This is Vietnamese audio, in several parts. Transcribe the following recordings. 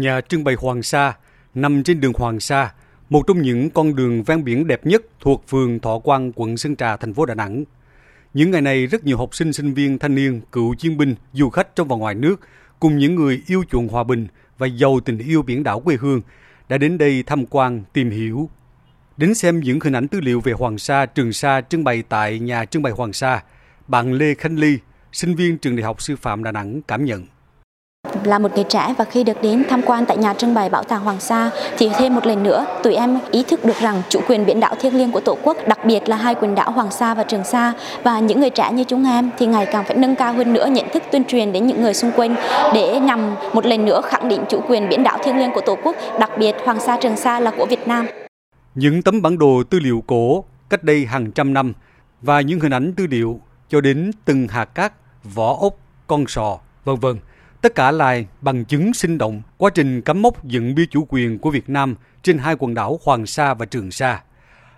Nhà trưng bày Hoàng Sa nằm trên đường Hoàng Sa, một trong những con đường ven biển đẹp nhất thuộc phường Thọ Quang, quận Sơn Trà, thành phố Đà Nẵng. Những ngày này, rất nhiều học sinh, sinh viên, thanh niên, cựu chiến binh, du khách trong và ngoài nước cùng những người yêu chuộng hòa bình và giàu tình yêu biển đảo quê hương đã đến đây tham quan, tìm hiểu. Đến xem những hình ảnh tư liệu về Hoàng Sa, Trường Sa trưng bày tại nhà trưng bày Hoàng Sa, bạn Lê Khánh Ly, sinh viên trường Đại học Sư phạm Đà Nẵng cảm nhận là một người trẻ và khi được đến tham quan tại nhà trưng bày bảo tàng Hoàng Sa thì thêm một lần nữa tụi em ý thức được rằng chủ quyền biển đảo thiêng liêng của Tổ quốc, đặc biệt là hai quần đảo Hoàng Sa và Trường Sa và những người trẻ như chúng em thì ngày càng phải nâng cao hơn nữa nhận thức tuyên truyền đến những người xung quanh để nhằm một lần nữa khẳng định chủ quyền biển đảo thiêng liêng của Tổ quốc, đặc biệt Hoàng Sa Trường Sa là của Việt Nam. Những tấm bản đồ tư liệu cổ cách đây hàng trăm năm và những hình ảnh tư liệu cho đến từng hạt cát, vỏ ốc, con sò, vân vân Tất cả là bằng chứng sinh động quá trình cắm mốc dựng bia chủ quyền của Việt Nam trên hai quần đảo Hoàng Sa và Trường Sa.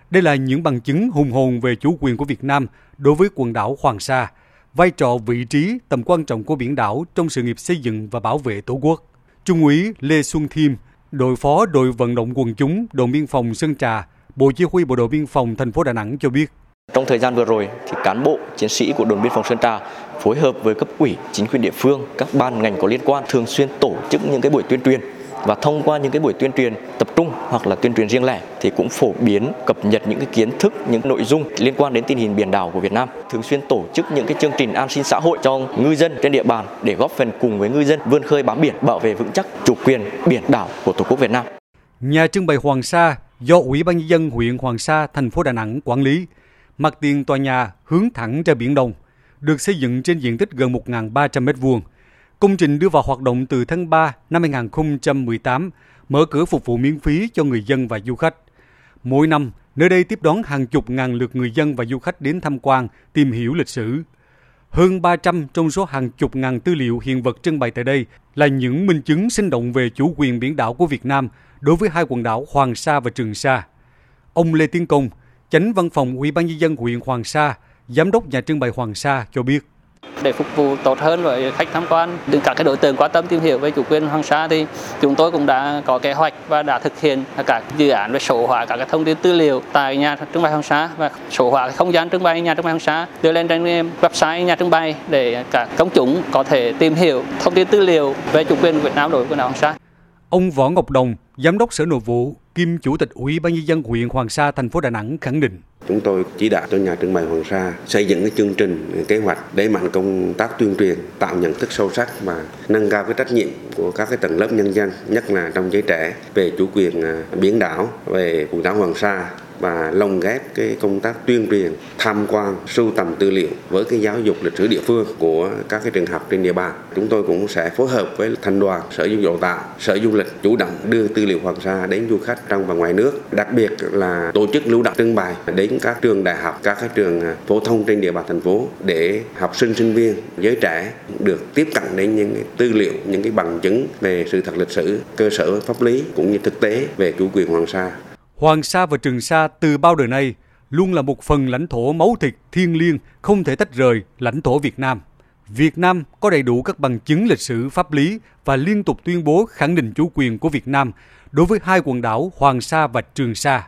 Đây là những bằng chứng hùng hồn về chủ quyền của Việt Nam đối với quần đảo Hoàng Sa, vai trò vị trí, tầm quan trọng của biển đảo trong sự nghiệp xây dựng và bảo vệ Tổ quốc. Trung úy Lê Xuân Thiêm, đội phó đội vận động quần chúng đồn biên phòng Sơn Trà, Bộ Chỉ huy Bộ đội Biên phòng thành phố Đà Nẵng cho biết. Trong thời gian vừa rồi, thì cán bộ, chiến sĩ của đồn biên phòng Sơn Trà phối hợp với cấp ủy, chính quyền địa phương, các ban ngành có liên quan thường xuyên tổ chức những cái buổi tuyên truyền. Và thông qua những cái buổi tuyên truyền tập trung hoặc là tuyên truyền riêng lẻ thì cũng phổ biến cập nhật những cái kiến thức những nội dung liên quan đến tình hình biển đảo của Việt Nam. Thường xuyên tổ chức những cái chương trình an sinh xã hội cho ngư dân trên địa bàn để góp phần cùng với ngư dân vươn khơi bám biển bảo vệ vững chắc chủ quyền biển đảo của Tổ quốc Việt Nam. Nhà trưng bày Hoàng Sa do Ủy ban nhân dân huyện Hoàng Sa, thành phố Đà Nẵng quản lý, mặt tiền tòa nhà hướng thẳng ra biển Đông được xây dựng trên diện tích gần 1.300 m2. Công trình đưa vào hoạt động từ tháng 3 năm 2018, mở cửa phục vụ miễn phí cho người dân và du khách. Mỗi năm, nơi đây tiếp đón hàng chục ngàn lượt người dân và du khách đến tham quan, tìm hiểu lịch sử. Hơn 300 trong số hàng chục ngàn tư liệu hiện vật trưng bày tại đây là những minh chứng sinh động về chủ quyền biển đảo của Việt Nam đối với hai quần đảo Hoàng Sa và Trường Sa. Ông Lê Tiến Công, Chánh Văn phòng Ủy ban nhân dân huyện Hoàng Sa Giám đốc nhà trưng bày Hoàng Sa cho biết để phục vụ tốt hơn với khách tham quan đến các cái đối tượng quan tâm tìm hiểu về chủ quyền Hoàng Sa thì chúng tôi cũng đã có kế hoạch và đã thực hiện các dự án về số hóa các cái thông tin tư liệu tại nhà trưng bày Hoàng Sa và số hóa không gian trưng bày nhà trưng bày Hoàng Sa đưa lên trên website nhà trưng bày để cả công chúng có thể tìm hiểu thông tin tư liệu về chủ quyền Việt Nam đối với quần đảo Hoàng Sa. Ông Võ Ngọc Đồng, Giám đốc Sở Nội vụ, Kim Chủ tịch Ủy ban nhân dân huyện Hoàng Sa, thành phố Đà Nẵng khẳng định. Chúng tôi chỉ đạo cho nhà trưng bày Hoàng Sa xây dựng cái chương trình, kế hoạch để mạnh công tác tuyên truyền, tạo nhận thức sâu sắc và nâng cao cái trách nhiệm của các cái tầng lớp nhân dân, nhất là trong giới trẻ về chủ quyền à, biển đảo, về quần đảo Hoàng Sa và lồng ghép cái công tác tuyên truyền, tham quan, sưu tầm tư liệu với cái giáo dục lịch sử địa phương của các cái trường học trên địa bàn. Chúng tôi cũng sẽ phối hợp với thành đoàn, sở giáo dục đào tạo, sở du lịch chủ động đưa tư liệu hoàng sa đến du khách trong và ngoài nước. Đặc biệt là tổ chức lưu động trưng bày đến các trường đại học, các cái trường à, phổ thông trên địa bàn thành phố để học sinh sinh viên, giới trẻ được tiếp cận đến những cái tư liệu, những cái bằng chứng về sự thật lịch sử, cơ sở pháp lý cũng như thực tế về chủ quyền hoàng sa. Hoàng Sa và Trường Sa từ bao đời nay luôn là một phần lãnh thổ máu thịt thiêng liêng không thể tách rời lãnh thổ Việt Nam. Việt Nam có đầy đủ các bằng chứng lịch sử, pháp lý và liên tục tuyên bố khẳng định chủ quyền của Việt Nam đối với hai quần đảo Hoàng Sa và Trường Sa.